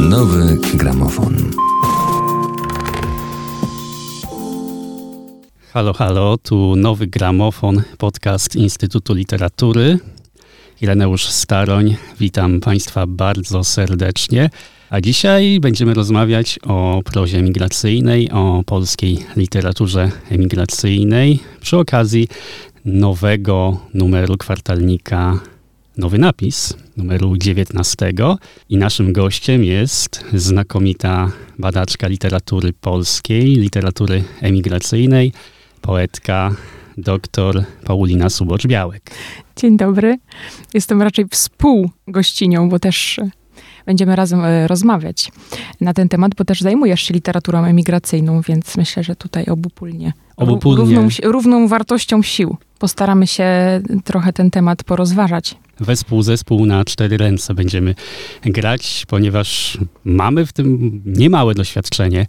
Nowy gramofon. Halo, halo, tu nowy gramofon, podcast Instytutu Literatury. Ireneusz Staroń, witam Państwa bardzo serdecznie. A dzisiaj będziemy rozmawiać o prozie emigracyjnej, o polskiej literaturze emigracyjnej przy okazji nowego numeru kwartalnika Nowy Napis, numeru 19. I naszym gościem jest znakomita badaczka literatury polskiej, literatury emigracyjnej, poetka dr Paulina Subocz-Białek. Dzień dobry. Jestem raczej współgościnią, bo też będziemy razem e, rozmawiać na ten temat, bo też zajmujesz się literaturą emigracyjną, więc myślę, że tutaj obopólnie. Obopólnie. Równą, równą wartością sił. Postaramy się trochę ten temat porozważać. Wespół zespół na cztery ręce będziemy grać, ponieważ mamy w tym niemałe doświadczenie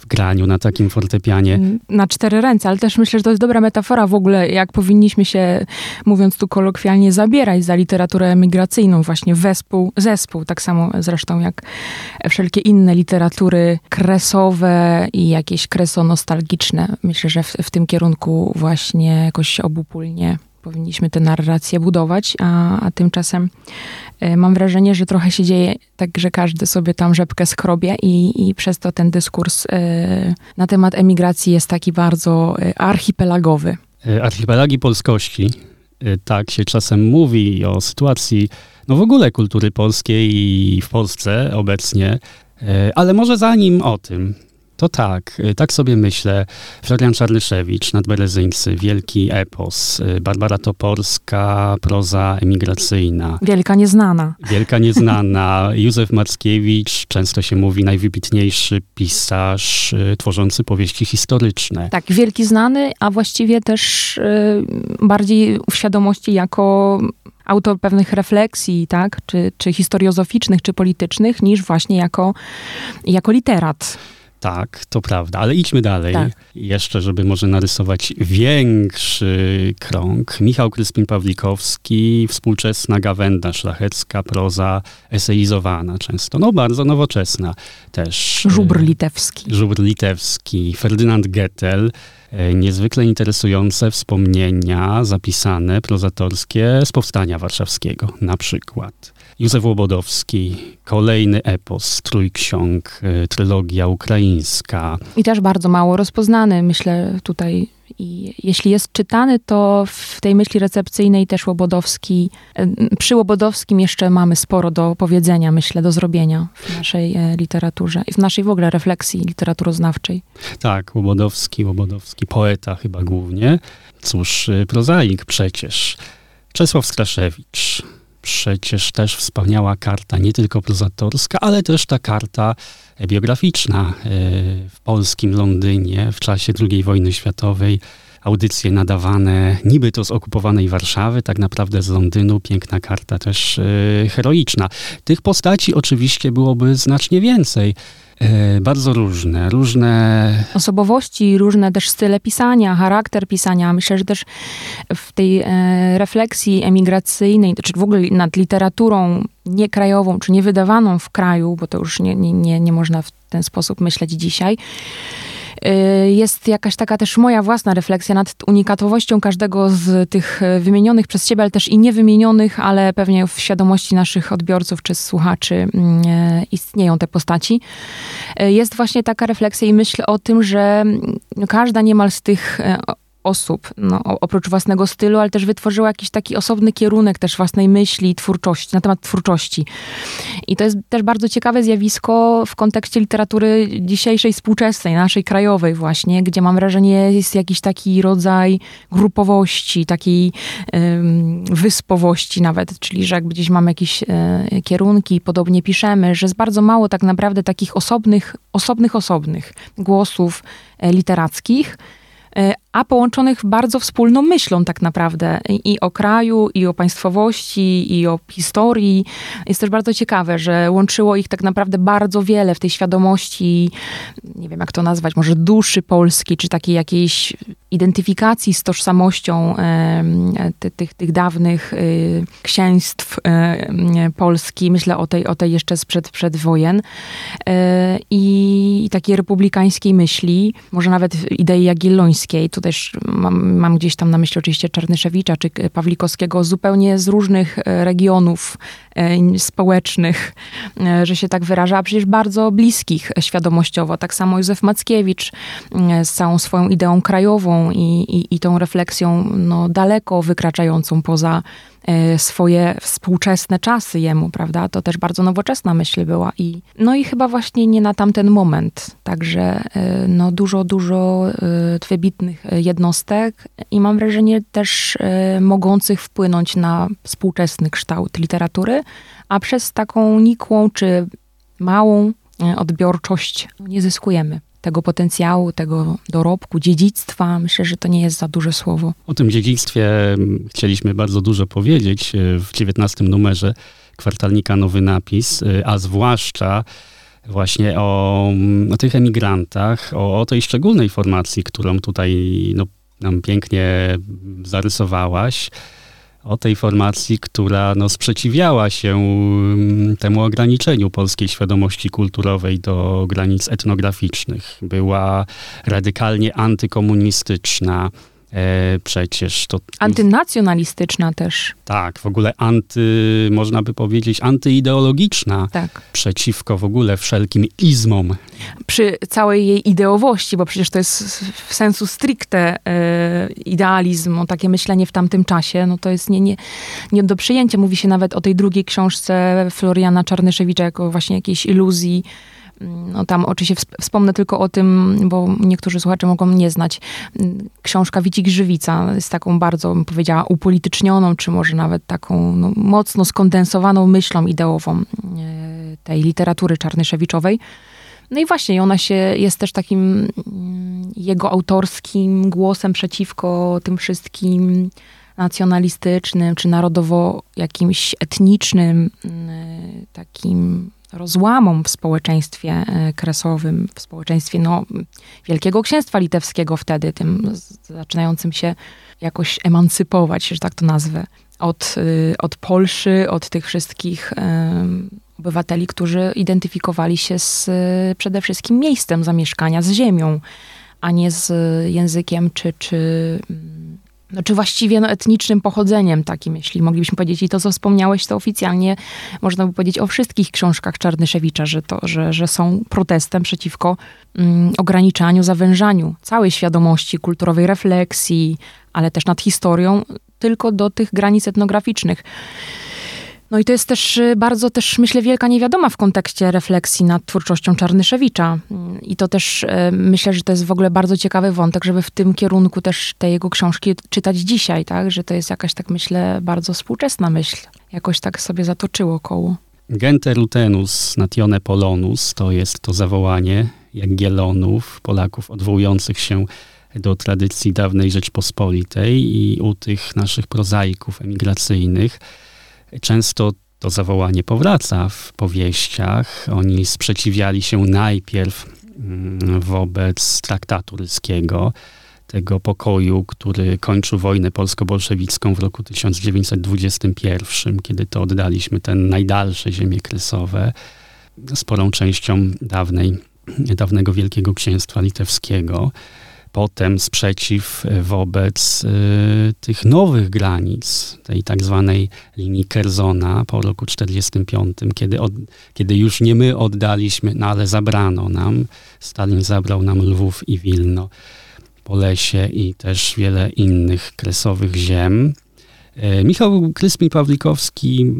w graniu na takim fortepianie. Na cztery ręce, ale też myślę, że to jest dobra metafora w ogóle, jak powinniśmy się, mówiąc tu kolokwialnie, zabierać za literaturę emigracyjną, właśnie wespół, zespół, tak samo zresztą jak wszelkie inne literatury kresowe i jakieś kresonostalgiczne. Myślę, że w, w tym kierunku właśnie jakoś obopólnie powinniśmy tę narrację budować, a, a tymczasem mam wrażenie, że trochę się dzieje tak, że każdy sobie tam rzepkę skrobie i, i przez to ten dyskurs y, na temat emigracji jest taki bardzo y, archipelagowy. Archipelagi polskości, tak się czasem mówi o sytuacji, no w ogóle kultury polskiej i w Polsce obecnie, ale może zanim o tym, to tak, y, tak sobie myślę. Florian Czarnyszewicz, Nadberezyńcy, wielki epos, y, Barbara Toporska, proza emigracyjna. Wielka nieznana. Wielka nieznana. Józef Mackiewicz, często się mówi najwybitniejszy pisarz y, tworzący powieści historyczne. Tak, wielki znany, a właściwie też y, bardziej w świadomości jako autor pewnych refleksji, tak, czy, czy historiozoficznych, czy politycznych, niż właśnie jako, jako literat. Tak, to prawda, ale idźmy dalej. Tak. Jeszcze, żeby może narysować większy krąg. Michał Kryspin-Pawlikowski, współczesna gawenda szlachecka, proza eseizowana często, no bardzo nowoczesna też. Żubr litewski. Żubr litewski, Ferdynand Gettel, e, niezwykle interesujące wspomnienia zapisane, prozatorskie z Powstania Warszawskiego na przykład. Józef Łobodowski, kolejny epos, trójksiąg, y, trylogia ukraińska. I też bardzo mało rozpoznany, myślę tutaj. I jeśli jest czytany, to w tej myśli recepcyjnej też Łobodowski, y, przy Łobodowskim jeszcze mamy sporo do powiedzenia, myślę, do zrobienia w naszej e, literaturze i w naszej w ogóle refleksji literaturoznawczej. Tak, Łobodowski, Łobodowski, poeta chyba głównie. Cóż, y, prozaik przecież. Czesław Straszewicz, przecież też wspaniała karta, nie tylko prozatorska, ale też ta karta biograficzna e, w polskim Londynie w czasie II wojny światowej. Audycje nadawane niby to z okupowanej Warszawy, tak naprawdę z Londynu. Piękna karta też e, heroiczna. Tych postaci oczywiście byłoby znacznie więcej. E, bardzo różne, różne. Osobowości, różne też style pisania, charakter pisania. Myślę, że też w tej e, refleksji emigracyjnej, czy w ogóle nad literaturą niekrajową, czy niewydawaną w kraju, bo to już nie, nie, nie można w ten sposób myśleć dzisiaj jest jakaś taka też moja własna refleksja nad unikatowością każdego z tych y, wymienionych przez ciebie, ale też i niewymienionych, ale pewnie w świadomości naszych odbiorców czy słuchaczy mm, e, istnieją te postaci. Y, jest właśnie taka refleksja i myśl o tym, że mm, każda niemal z tych osób, no, oprócz własnego stylu, ale też wytworzyła jakiś taki osobny kierunek też własnej myśli, twórczości, na temat twórczości. I to jest też bardzo ciekawe zjawisko w kontekście literatury dzisiejszej, współczesnej, naszej krajowej właśnie, gdzie mam wrażenie jest jakiś taki rodzaj grupowości, takiej ym, wyspowości nawet, czyli że jakby gdzieś mamy jakieś y, kierunki, podobnie piszemy, że jest bardzo mało tak naprawdę takich osobnych, osobnych, osobnych głosów y, literackich, E, a połączonych bardzo wspólną myślą tak naprawdę i o kraju, i o państwowości, i o historii. Jest też bardzo ciekawe, że łączyło ich tak naprawdę bardzo wiele w tej świadomości, nie wiem jak to nazwać, może duszy polskiej, czy takiej jakiejś identyfikacji z tożsamością tych, tych, tych dawnych y, księstw Polski. Myślę o tej, o tej jeszcze sprzed przed wojen. E, I takiej republikańskiej myśli, może nawet idei jagiellońskiej. Tu też mam, mam gdzieś tam na myśli oczywiście Czarnyszewicza czy Pawlikowskiego, zupełnie z różnych e, regionów e, społecznych, że się tak wyraża, a przecież bardzo bliskich świadomościowo. Tak samo Józef Mackiewicz z całą swoją ideą krajową i, i, i tą refleksją no, daleko wykraczającą poza E, swoje współczesne czasy jemu, prawda? To też bardzo nowoczesna myśl była. I, no i chyba właśnie nie na tamten moment. Także e, no dużo, dużo e, wybitnych jednostek i mam wrażenie też mogących wpłynąć na współczesny kształt literatury, a przez taką nikłą czy małą odbiorczość nie zyskujemy tego potencjału, tego dorobku, dziedzictwa. Myślę, że to nie jest za duże słowo. O tym dziedzictwie mm, chcieliśmy bardzo dużo powiedzieć e, w 19 numerze kwartalnika Nowy Napis, e, a zwłaszcza właśnie o, mm, o tych emigrantach, o, o, tej szczególnej formacji, którą tutaj no, nam pięknie zarysowałaś o tej formacji, która no, sprzeciwiała się mm, temu ograniczeniu polskiej świadomości kulturowej do granic etnograficznych. Była radykalnie antykomunistyczna, E, przecież to... Antynacjonalistyczna też. Tak, w ogóle anty, można by powiedzieć, antyideologiczna. Tak. Przeciwko w ogóle wszelkim izmom. Przy całej jej ideowości, bo przecież to jest w sensu stricte e, idealizm, takie myślenie w tamtym czasie, no to jest nie, nie, nie do przyjęcia. Mówi się nawet o tej drugiej książce Floriana Czarnyszewicza jako właśnie jakiejś iluzji no tam oczywiście wspomnę tylko o tym, bo niektórzy słuchacze mogą nie znać. Książka Wicik Żywica jest taką bardzo, bym powiedziała, upolitycznioną, czy może nawet taką no, mocno skondensowaną myślą ideową e, tej literatury czarnyszewiczowej. No i właśnie, ona się jest też takim mm, jego autorskim głosem przeciwko tym wszystkim nacjonalistycznym, czy narodowo jakimś etnicznym, mm, takim rozłamom w społeczeństwie e, kresowym, w społeczeństwie no, Wielkiego Księstwa Litewskiego wtedy, tym zaczynającym się jakoś emancypować, że tak to nazwę, od, y, od Polszy, od tych wszystkich obywateli, którzy identyfikowali się z przede wszystkim miejscem zamieszkania, z ziemią, a nie z językiem czy, czy mm, czy właściwie no, etnicznym pochodzeniem takim, jeśli moglibyśmy powiedzieć. I to, co wspomniałeś, to oficjalnie można by powiedzieć o wszystkich książkach Czarnyszewicza, że, to, że, że są protestem przeciwko mm, ograniczaniu, zawężaniu całej świadomości, kulturowej refleksji, ale też nad historią, tylko do tych granic etnograficznych. No i to jest też y, bardzo też, myślę, wielka niewiadoma w kontekście refleksji nad twórczością Czarnyszewicza. I to też y, myślę, że to jest w ogóle bardzo ciekawy wątek, żeby w tym kierunku też te jego książki czytać dzisiaj, tak? Że to jest jakaś, tak myślę, bardzo współczesna myśl. Jakoś tak sobie zatoczyło koło. Gente rutenus natione polonus to jest to zawołanie Jagiellonów, Polaków odwołujących się do tradycji dawnej Rzeczpospolitej i u tych naszych prozaików emigracyjnych Często to zawołanie powraca w powieściach. Oni sprzeciwiali się najpierw mm, wobec traktatu ryskiego, tego pokoju, który kończył wojnę polsko-bolszewicką w roku 1921, kiedy to oddaliśmy te najdalsze ziemie kresowe, sporą częścią dawnej, dawnego Wielkiego Księstwa Litewskiego potem sprzeciw e, wobec y, tych nowych granic, tej tak zwanej linii Kerzona po roku 45, kiedy, kiedy już nie my oddaliśmy, no ale zabrano nam, Stalin zabrał nam Lwów i Wilno, Polesie i też wiele innych kresowych ziem. Y, Michał Kryspin-Pawlikowski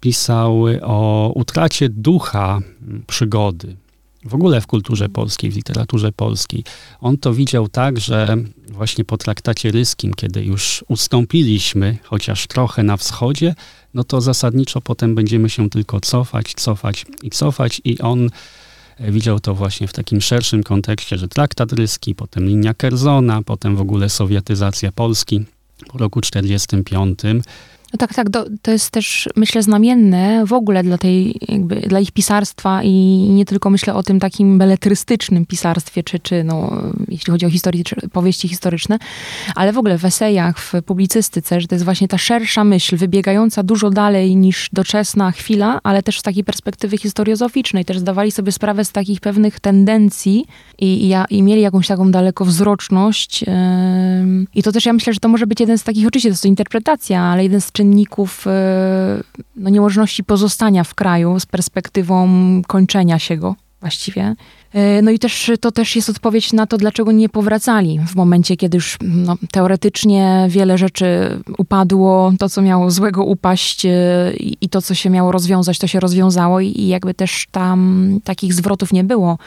pisał o utracie ducha przygody, w ogóle w kulturze polskiej, w literaturze polskiej. On to widział tak, że właśnie po traktacie ryskim, kiedy już ustąpiliśmy, chociaż trochę na wschodzie, no to zasadniczo potem będziemy się tylko cofać, cofać i cofać i on widział to właśnie w takim szerszym kontekście, że traktat ryski, potem linia Kerzona, potem w ogóle sowietyzacja Polski po roku 1945 no tak, tak. To, to jest też, myślę, znamienne w ogóle dla tej, jakby, dla ich pisarstwa i nie tylko myślę o tym takim beletrystycznym pisarstwie, czy, czy no, jeśli chodzi o powieści historyczne, ale w ogóle w esejach, w publicystyce, że to jest właśnie ta szersza myśl, wybiegająca dużo dalej niż doczesna chwila, ale też z takiej perspektywy historiozoficznej. Też zdawali sobie sprawę z takich pewnych tendencji i, i, i mieli jakąś taką dalekowzroczność. Yy, I to też ja myślę, że to może być jeden z takich, oczywiście to jest interpretacja, ale jeden z czynników e, no, niemożności pozostania w kraju z perspektywą kończenia się go właściwie. E, no i też to też jest odpowiedź na to, dlaczego nie powracali w momencie, kiedy już no, teoretycznie wiele rzeczy upadło, to co miało złego upaść e, i to co się miało rozwiązać, to się rozwiązało i, i jakby też tam takich zwrotów nie było.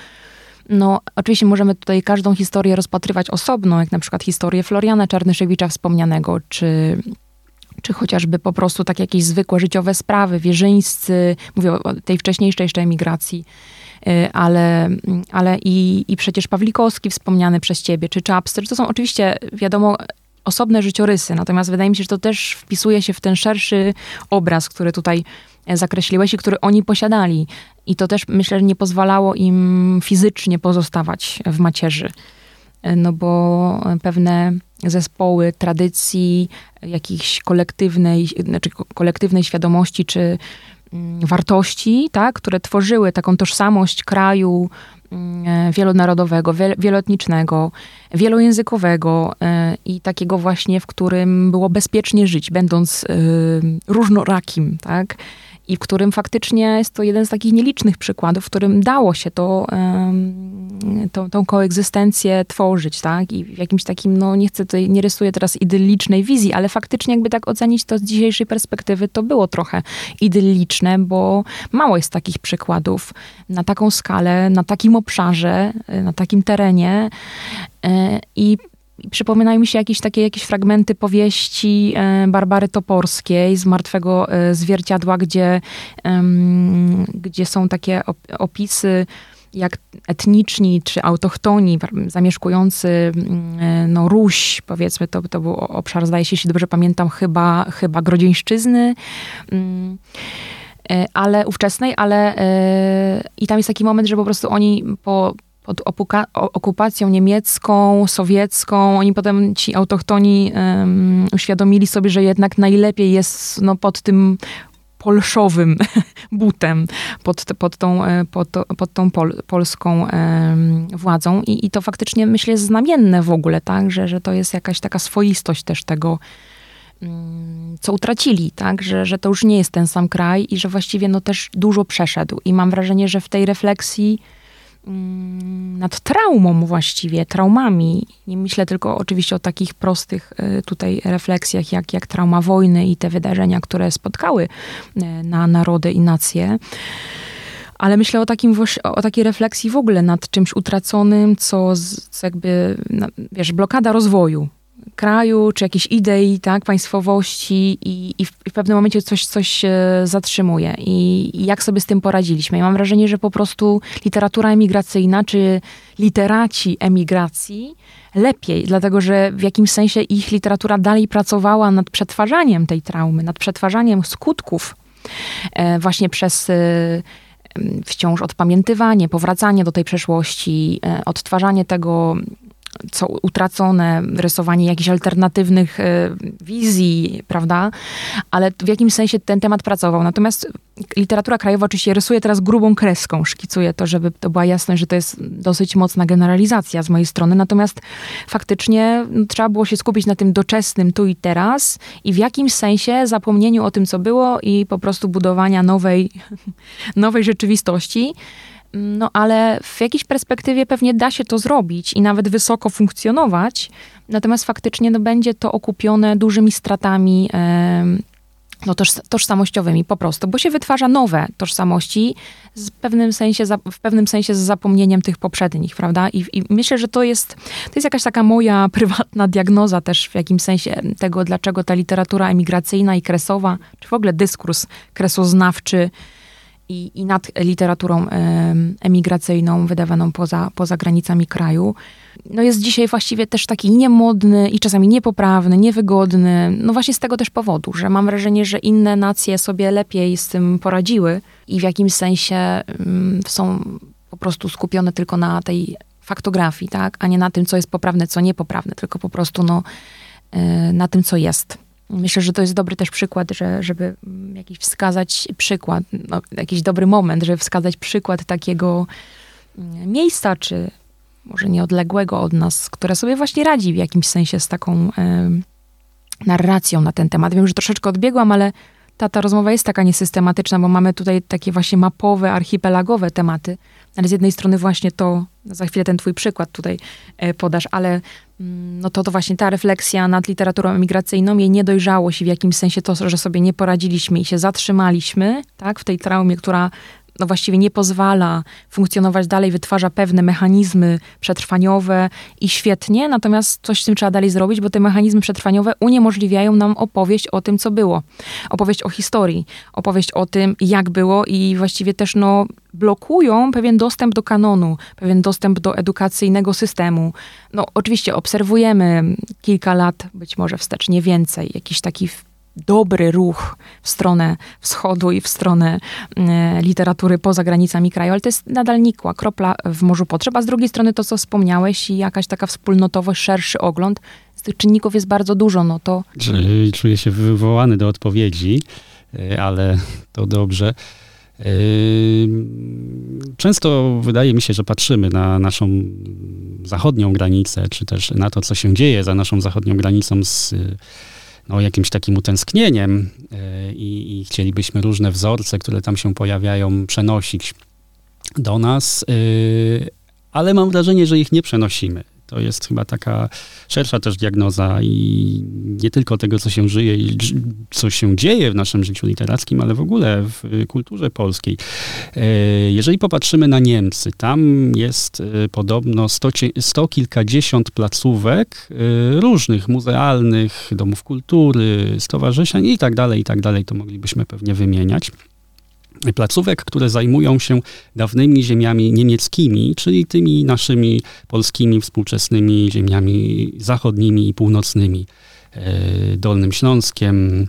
No, oczywiście możemy tutaj każdą historię rozpatrywać osobno, jak na przykład historię Floriana Czarnyszewicza wspomnianego, czy czy chociażby po prostu tak jakieś zwykłe życiowe sprawy, wierzyńscy, mówię o tej wcześniejszej jeszcze emigracji, y, ale, ale i, i przecież Pawlikowski wspomniany przez ciebie, czy Chapster, to są oczywiście, wiadomo, osobne życiorysy, natomiast wydaje mi się, że to też wpisuje się w ten szerszy obraz, który tutaj zakreśliłeś i który oni posiadali. I to też myślę, że nie pozwalało im fizycznie pozostawać w macierzy. No bo pewne zespoły tradycji, jakiejś kolektywnej, znaczy kolektywnej świadomości czy mm, wartości, tak, które tworzyły taką tożsamość kraju mm, wielonarodowego, wieloetnicznego, wielojęzykowego e, i takiego właśnie, w którym było bezpiecznie żyć, będąc e, różnorakim, tak i w którym faktycznie jest to jeden z takich nielicznych przykładów, w którym dało się to, tą, tą koegzystencję tworzyć, tak? I w jakimś takim, no nie chcę tutaj, nie rysuję teraz idyllicznej wizji, ale faktycznie jakby tak ocenić to z dzisiejszej perspektywy, to było trochę idylliczne, bo mało jest takich przykładów na taką skalę, na takim obszarze, na takim terenie e, i przypominają mi się jakieś takie jakieś fragmenty powieści e, Barbary Toporskiej z Martwego e, Zwierciadła, gdzie, gdzie są takie opisy jak etniczni czy autochtoni zamieszkujący mm, e, no, Ruś, powiedzmy, to, to był obszar, zdaje się, jeśli dobrze pamiętam, chyba, chyba Grodzieńszczyzny. Mm, ale ówczesnej, ale i tam jest taki moment, że po prostu oni po, pod okupacją niemiecką, sowiecką, oni potem, ci autochtoni um, uświadomili sobie, że jednak najlepiej jest no, pod tym polszowym butem, pod, pod tą, e, pod, pod tą pol, polską um, władzą. I, I to faktycznie, myślę, jest znamienne w ogóle, tak? że, że to jest jakaś taka swoistość też tego, mm, co utracili, tak? Że, że to już nie jest ten sam kraj i że właściwie no, też dużo przeszedł. I mam wrażenie, że w tej refleksji nad traumą właściwie, traumami. Nie myślę tylko oczywiście o takich prostych e, tutaj refleksjach, jak, jak trauma wojny i te wydarzenia, które spotkały e, na narody i nacje. Ale myślę o, takim, o takiej refleksji w ogóle nad czymś utraconym, co, co jakby, wiesz, blokada rozwoju kraju, czy jakiejś idei, tak, państwowości i, i, w, i w, pewnym momencie coś, coś się zatrzymuje. I, I, jak sobie z tym poradziliśmy? Mam wrażenie, że po prostu literatura emigracyjna, czy literaci emigracji lepiej, dlatego że w jakimś sensie ich literatura dalej pracowała nad przetwarzaniem tej traumy, nad przetwarzaniem skutków e, właśnie przez e, wciąż odpamiętywanie, powracanie do tej przeszłości, e, odtwarzanie tego co utracone, rysowanie jakichś alternatywnych e, wizji, prawda? Ale w jakimś sensie ten temat pracował. Natomiast literatura krajowa oczywiście rysuje teraz grubą kreską, szkicuje to, żeby to była jasność, że to jest dosyć mocna generalizacja z mojej strony. Natomiast faktycznie no, trzeba było się skupić na tym doczesnym tu i teraz i w jakimś sensie zapomnieniu o tym, co było i po prostu budowania nowej, nowej rzeczywistości. No ale w jakiejś perspektywie pewnie da się to zrobić i nawet wysoko funkcjonować, natomiast faktycznie no, będzie to okupione dużymi stratami no, toż, tożsamościowymi po prostu, bo się wytwarza nowe tożsamości w pewnym sensie, w pewnym sensie z zapomnieniem tych poprzednich, prawda? I, I, myślę, że to jest, to jest jakaś taka moja prywatna diagnoza też w jakimś sensie tego, dlaczego ta literatura emigracyjna i kresowa, czy w ogóle dyskurs kresoznawczy i, i nad literaturą emigracyjną wydawaną poza, poza granicami kraju, no jest dzisiaj właściwie też taki niemodny i czasami niepoprawny, niewygodny. No właśnie z tego też powodu, że mam wrażenie, że inne nacje sobie lepiej z tym poradziły i w jakimś sensie są po prostu skupione tylko na tej faktografii, tak, a nie na tym, co jest poprawne, co niepoprawne, tylko po prostu no, e, na tym, co jest. Myślę, że to jest dobry też przykład, że, żeby jakiś wskazać przykład, no, jakiś dobry moment, żeby wskazać przykład takiego mm, miejsca, czy może nieodległego od nas, które sobie właśnie radzi w jakimś sensie z taką e, narracją na ten temat. Wiem, że troszeczkę odbiegłam, ale ta, ta rozmowa jest taka niesystematyczna, bo mamy tutaj takie właśnie mapowe, archipelagowe tematy, ale z jednej strony właśnie to, za chwilę ten twój przykład tutaj e, podasz, ale mm, no to, to właśnie ta refleksja nad literaturą emigracyjną, jej niedojrzałość w jakimś sensie to, że sobie nie poradziliśmy i się zatrzymaliśmy, tak, w tej traumie, która no właściwie nie pozwala funkcjonować dalej, wytwarza pewne mechanizmy przetrwaniowe i świetnie, natomiast coś z tym trzeba dalej zrobić, bo te mechanizmy przetrwaniowe uniemożliwiają nam opowieść o tym, co było. Opowieść o historii, opowieść o tym, jak było i właściwie też no, blokują pewien dostęp do kanonu, pewien dostęp do edukacyjnego systemu. No oczywiście obserwujemy kilka lat, być może wstecz nie więcej, jakiś taki dobry ruch w stronę wschodu i w stronę e, literatury poza granicami kraju, ale to jest nadal nikła, kropla w morzu potrzeb. A z drugiej strony to, co wspomniałeś i jakaś taka wspólnotowość, szerszy ogląd, z tych czynników jest bardzo dużo, no to... Czuję się wywołany do odpowiedzi, e, ale to dobrze. E, często wydaje mi się, że patrzymy na naszą zachodnią granicę, czy też na to, co się dzieje za naszą zachodnią granicą z no, jakimś takim utęsknieniem e, i, i chcielibyśmy różne wzorce, które tam się pojawiają, przenosić do nas, e, ale mam wrażenie, że ich nie przenosimy. To jest chyba taka szersza też diagnoza i nie tylko tego, co się żyje i co się dzieje w naszym życiu literackim, ale w ogóle w kulturze polskiej. E, jeżeli popatrzymy na Niemcy, tam jest e, podobno sto, sto kilkadziesiąt placówek e, różnych, muzealnych, domów kultury, stowarzyszeń i tak dalej, i tak dalej, to moglibyśmy pewnie wymieniać placówek, które zajmują się dawnymi ziemiami niemieckimi, czyli tymi naszymi polskimi współczesnymi ziemiami zachodnimi i północnymi, e, Dolnym Śląskiem,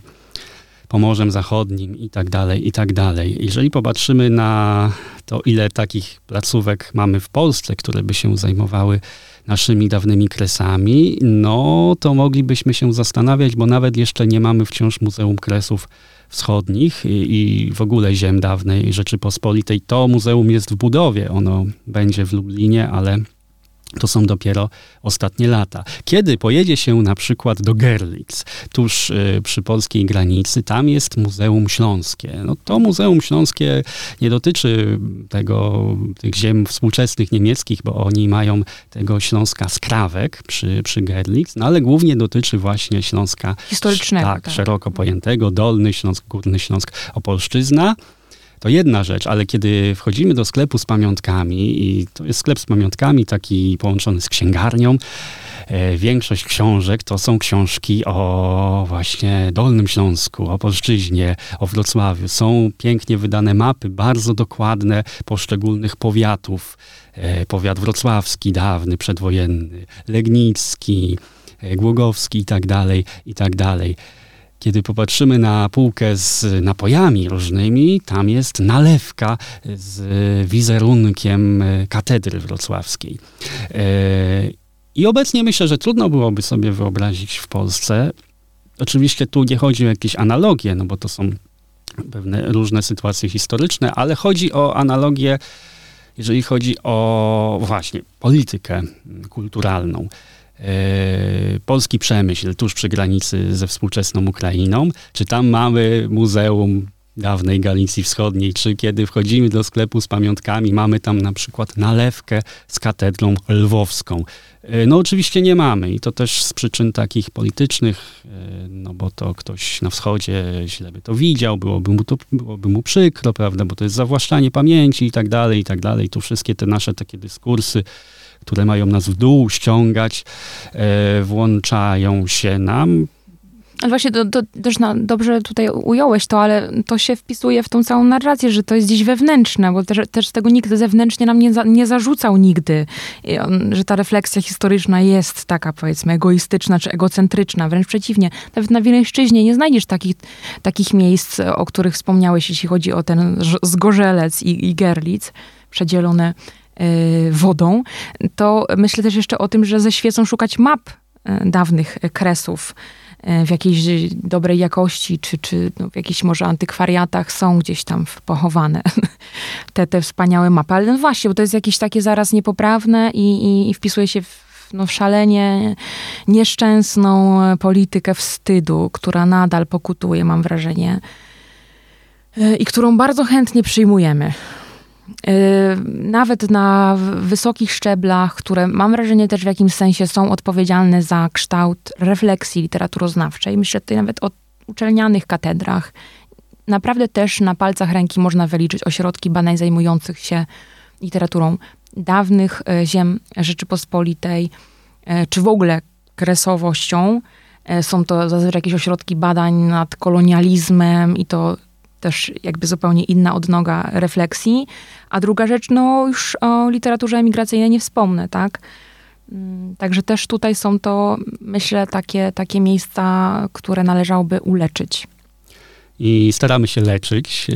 Pomorzem Zachodnim i tak dalej, i tak dalej. Jeżeli popatrzymy na to, ile takich placówek mamy w Polsce, które by się zajmowały naszymi dawnymi kresami, no to moglibyśmy się zastanawiać, bo nawet jeszcze nie mamy wciąż Muzeum Kresów Wschodnich i, i w ogóle ziem dawnej Rzeczypospolitej. To muzeum jest w budowie, ono będzie w Lublinie, ale to są dopiero ostatnie lata. Kiedy pojedzie się na przykład do Gerlitz, tuż y, przy polskiej granicy, tam jest Muzeum Śląskie. No to Muzeum Śląskie nie dotyczy tego, tych ziem współczesnych niemieckich, bo oni mają tego Śląska skrawek przy, przy Gerlitz, no ale głównie dotyczy właśnie Śląska historycznego. Tak, tak, szeroko pojętego, Dolny Śląsk, Górny Śląsk, Opolszczyzna. To jedna rzecz, ale kiedy wchodzimy do sklepu z pamiątkami, i to jest sklep z pamiątkami taki połączony z księgarnią, e, większość książek to są książki o właśnie Dolnym Śląsku, o Polszczyźnie, o Wrocławiu. Są pięknie wydane mapy, bardzo dokładne poszczególnych powiatów. E, powiat wrocławski, dawny, przedwojenny, legnicki, e, Głogowski i tak dalej, i tak dalej. Kiedy popatrzymy na półkę z napojami różnymi, tam jest nalewka z wizerunkiem katedry wrocławskiej. E, I obecnie myślę, że trudno byłoby sobie wyobrazić w Polsce. Oczywiście tu nie chodzi o jakieś analogie, no bo to są pewne różne sytuacje historyczne, ale chodzi o analogię, jeżeli chodzi o właśnie politykę kulturalną. E, polski przemyśl tuż przy granicy ze współczesną Ukrainą, czy tam mamy muzeum dawnej Galicji Wschodniej, czy kiedy wchodzimy do sklepu z pamiątkami, mamy tam na przykład nalewkę z katedrą lwowską. E, no oczywiście nie mamy i to też z przyczyn takich politycznych, e, no bo to ktoś na wschodzie źle by to widział, byłoby mu, to, byłoby mu przykro, prawda, bo to jest zawłaszczanie pamięci i tak dalej, i tak dalej. Tu wszystkie te nasze takie dyskursy które mają nas w dół ściągać, e, włączają się nam. Ale właśnie to, też dobrze tutaj ująłeś to, ale to się wpisuje w tą całą narrację, że to jest gdzieś wewnętrzne, bo też, też tego nikt zewnętrznie nam nie, za, nie zarzucał nigdy, że ta refleksja historyczna jest taka powiedzmy egoistyczna czy egocentryczna, wręcz przeciwnie. Nawet na Wileńszczyźnie nie znajdziesz takich, takich miejsc, o których wspomniałeś, jeśli chodzi o ten Zgorzelec i, i Gerlitz, przedzielone wodą. To myślę też jeszcze o tym, że ze świecą szukać map y, dawnych kresów, E, w jakiejś dobrej jakości, czy, czy no, w jakichś może antykwariatach są gdzieś tam pochowane te, te wspaniałe mapy. Ale no właśnie, bo to jest jakieś takie zaraz niepoprawne i, i, i wpisuje się w, no, szalenie nieszczęsną politykę wstydu, która nadal pokutuje, mam wrażenie, e, i którą bardzo chętnie przyjmujemy. Y, nawet na wysokich szczeblach, które mam wrażenie też w jakimś sensie są odpowiedzialne za kształt refleksji literaturoznawczej. Myślę tutaj nawet o uczelnianych katedrach. Naprawdę też na palcach ręki można wyliczyć ośrodki badań zajmujących się literaturą dawnych y, ziem Rzeczypospolitej, y, czy w ogóle kresowością. Są to zazwyczaj jakieś ośrodki badań nad kolonializmem i to też jakby zupełnie inna odnoga refleksji. A druga rzecz, no już o literaturze emigracyjnej nie wspomnę, tak? Mm, także też tutaj są to, myślę, takie, takie miejsca, które należałoby uleczyć. I staramy się leczyć.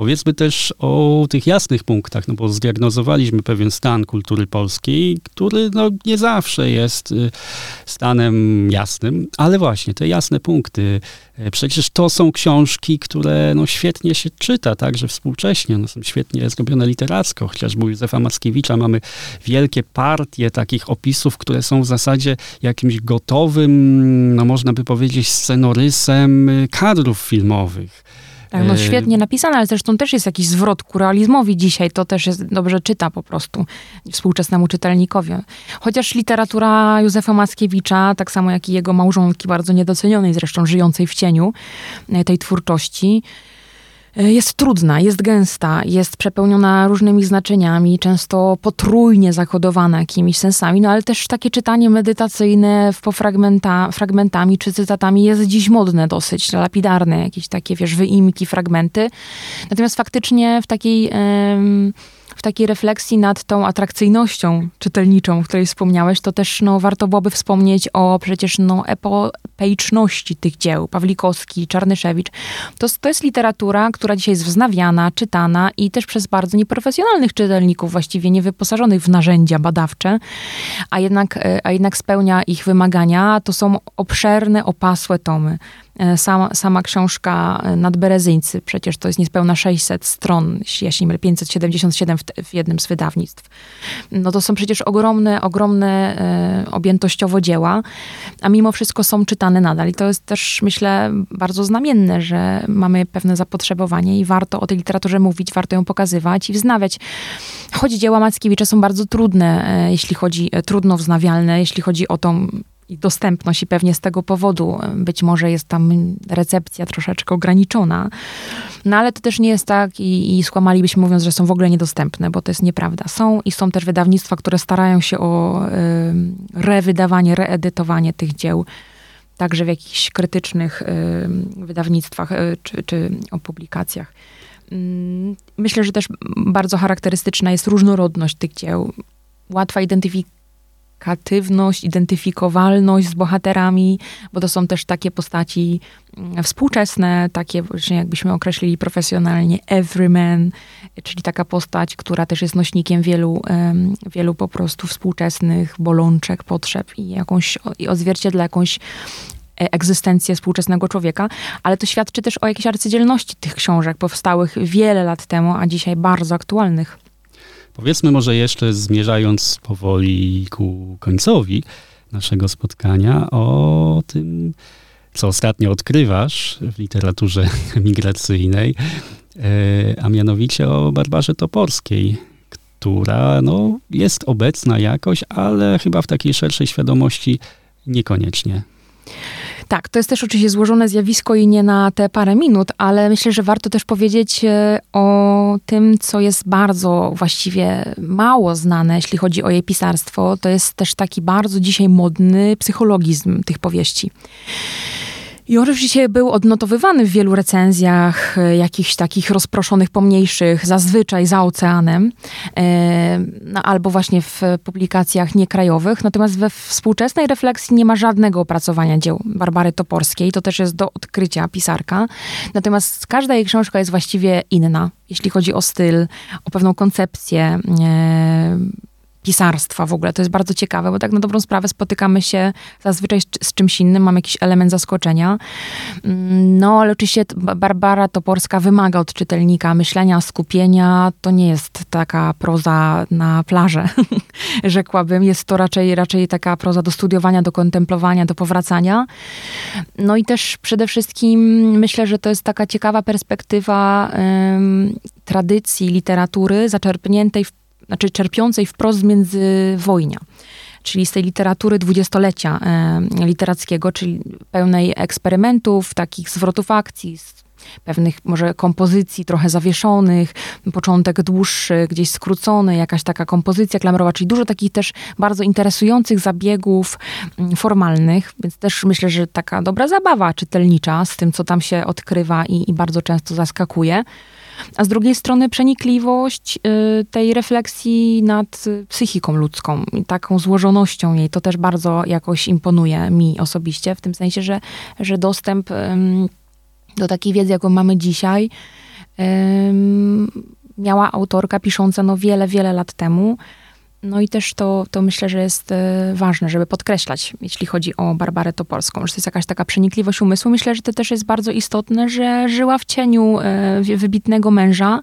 Y, Powiedzmy też o tych jasnych punktach, no bo zdiagnozowaliśmy pewien stan kultury polskiej, który no, nie zawsze jest y, stanem jasnym, ale właśnie te jasne punkty. E, przecież to są książki, które no, świetnie się czyta, także współcześnie, no, są świetnie zrobione literacko. Chociażby u Józefa Mackiewicza mamy wielkie partie takich opisów, które są w zasadzie jakimś gotowym, no można by powiedzieć, scenorysem y, kadrów filmowych. Tak, no świetnie napisane, ale zresztą też jest jakiś zwrot ku realizmowi dzisiaj. To też jest dobrze czyta po prostu współczesnemu czytelnikowi. Chociaż literatura Józefa Mackiewicza, tak samo jak i jego małżonki, bardzo niedocenionej zresztą, żyjącej w cieniu e, tej twórczości, E, jest trudna, jest gęsta, jest przepełniona różnymi znaczeniami, często potrójnie zakodowana jakimiś sensami, no ale też takie czytanie medytacyjne po fragmenta, fragmentami czy cytatami jest dziś modne dosyć, lapidarne, jakieś takie, wiesz, wyimki, fragmenty. Natomiast faktycznie w takiej w takiej refleksji nad tą atrakcyjnością czytelniczą, o której wspomniałeś, to też no, warto byłoby wspomnieć o przecież no, epopeiczności tych dzieł. Pawlikowski, Czarnyszewicz. To, to jest literatura, która dzisiaj jest wznawiana, czytana i też przez bardzo nieprofesjonalnych czytelników, właściwie niewyposażonych w narzędzia badawcze, a jednak, e, a jednak spełnia ich wymagania. To są obszerne, opasłe tomy. E, sama, sama książka e, Nadberezyńcy, przecież to jest niespełna 600 stron, jeśli mylę, 577 w, w, jednym z wydawnictw. No to są przecież ogromne, ogromne e, objętościowo dzieła, a mimo wszystko są czytane nadal. I to jest też, myślę, bardzo znamienne, że mamy pewne zapotrzebowanie i warto o tej literaturze mówić, warto ją pokazywać i wznawiać. Choć dzieła Mackiewicza są bardzo trudne, e, jeśli chodzi, e, trudno wznawialne, jeśli chodzi o tą i dostępność i pewnie z tego powodu być może jest tam recepcja troszeczkę ograniczona. No ale to też nie jest tak i, i skłamalibyśmy mówiąc, że są w ogóle niedostępne, bo to jest nieprawda. Są i są też wydawnictwa, które starają się o y, rewydawanie, reedytowanie tych dzieł także w jakichś krytycznych y, wydawnictwach y, czy, czy o publikacjach. Mm, myślę, że też bardzo charakterystyczna jest różnorodność tych dzieł. Łatwa identyfikacja komunikatywność, identyfikowalność z bohaterami, bo to są też takie postaci mm, współczesne, takie właśnie jakbyśmy określili profesjonalnie everyman, czyli taka postać, która też jest nośnikiem wielu, wielu po prostu współczesnych bolączek, potrzeb i jakąś, i odzwierciedla jakąś e, egzystencję współczesnego człowieka, ale to świadczy też o jakiejś arcydzielności tych książek powstałych wiele lat temu, a dzisiaj bardzo aktualnych. Powiedzmy może jeszcze zmierzając powoli ku końcowi naszego spotkania o tym, co ostatnio odkrywasz w literaturze migracyjnej, e, a mianowicie o Barbarze Toporskiej, która no, jest obecna jakoś, ale chyba w takiej szerszej świadomości niekoniecznie. Tak, to jest też oczywiście złożone zjawisko i nie na te parę minut, ale myślę, że warto też powiedzieć e, o tym, co jest bardzo właściwie mało znane, jeśli chodzi o jej pisarstwo. To jest też taki bardzo dzisiaj modny psychologizm tych powieści. On oczywiście był odnotowywany w wielu recenzjach, e, jakichś takich rozproszonych, pomniejszych, zazwyczaj za oceanem, e, no, albo właśnie w publikacjach niekrajowych. Natomiast we współczesnej refleksji nie ma żadnego opracowania dzieł Barbary Toporskiej. To też jest do odkrycia pisarka. Natomiast każda jej książka jest właściwie inna, jeśli chodzi o styl, o pewną koncepcję e, pisarstwa w ogóle. To jest bardzo ciekawe, bo tak na dobrą sprawę spotykamy się zazwyczaj z czymś innym, mamy jakiś element zaskoczenia. Mm, no, ale oczywiście Barbara Toporska wymaga od czytelnika myślenia, skupienia. To nie jest taka proza na plażę, rzekłabym. Jest to raczej, raczej taka proza do studiowania, do kontemplowania, do powracania. No i też przede wszystkim myślę, że to jest taka ciekawa perspektywa um, tradycji literatury zaczerpniętej w znaczy czerpiącej wprost z międzywojnia czyli z tej literatury dwudziestolecia e, literackiego, czyli pełnej eksperymentów, takich zwrotów akcji, pewnych może kompozycji trochę zawieszonych, początek dłuższy, gdzieś skrócony, jakaś taka kompozycja klamrowa, czyli dużo takich też bardzo interesujących zabiegów mm, formalnych, więc też myślę, że taka dobra zabawa czytelnicza z tym, co tam się odkrywa i, i bardzo często zaskakuje a z drugiej strony przenikliwość y, tej refleksji nad psychiką ludzką i taką złożonością jej, to też bardzo jakoś imponuje mi osobiście, w tym sensie, że, że dostęp do takiej wiedzy, jaką mamy dzisiaj, miała autorka pisząca no wiele, wiele lat temu. No i też to, to myślę, że jest e, ważne, żeby podkreślać, jeśli chodzi o Barbarę Toporską, że to jest jakaś taka przenikliwość umysłu. Myślę, że to też jest bardzo istotne, że żyła w cieniu e, wybitnego męża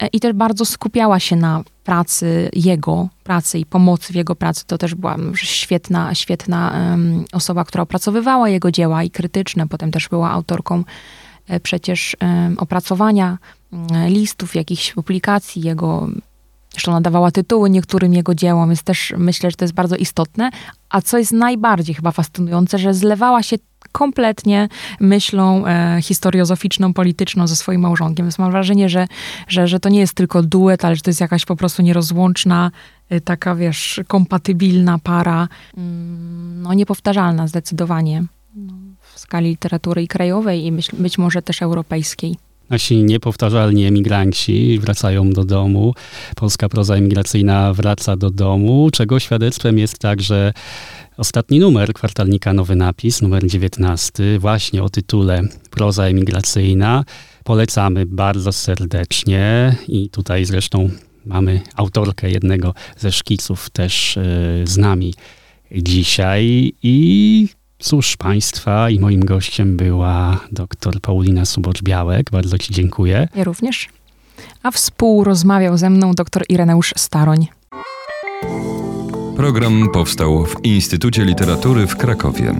e, i też bardzo skupiała się na pracy jego, pracy i pomocy w jego pracy. To też była świetna, świetna osoba, która opracowywała jego dzieła i krytyczne. Potem też była autorką przecież opracowania listów, jakichś publikacji jego Zresztą nadawała tytuły niektórym jego dziełom, więc też myślę, że to jest bardzo istotne. A co jest najbardziej chyba fascynujące, że zlewała się kompletnie myślą e, historiozoficzną, polityczną ze swoim małżonkiem. Więc mam wrażenie, że, że, że to nie jest tylko duet, ale że to jest jakaś po prostu nierozłączna, e, taka wiesz, kompatybilna para. Mm, no niepowtarzalna zdecydowanie no, w skali literatury i krajowej i myśl, być może też europejskiej. Nasi niepowtarzalni emigranci wracają do domu. Polska proza emigracyjna wraca do domu, czego świadectwem jest także ostatni numer kwartalnika Nowy Napis, numer 19, właśnie o tytule Proza emigracyjna. Polecamy bardzo serdecznie i tutaj zresztą mamy autorkę jednego ze szkiców też e, z nami dzisiaj i Cóż, Państwa i moim gościem była dr Paulina Subocz-Białek. Bardzo Ci dziękuję. Ja również. A współrozmawiał ze mną dr Ireneusz Staroń. Program powstał w Instytucie Literatury w Krakowie.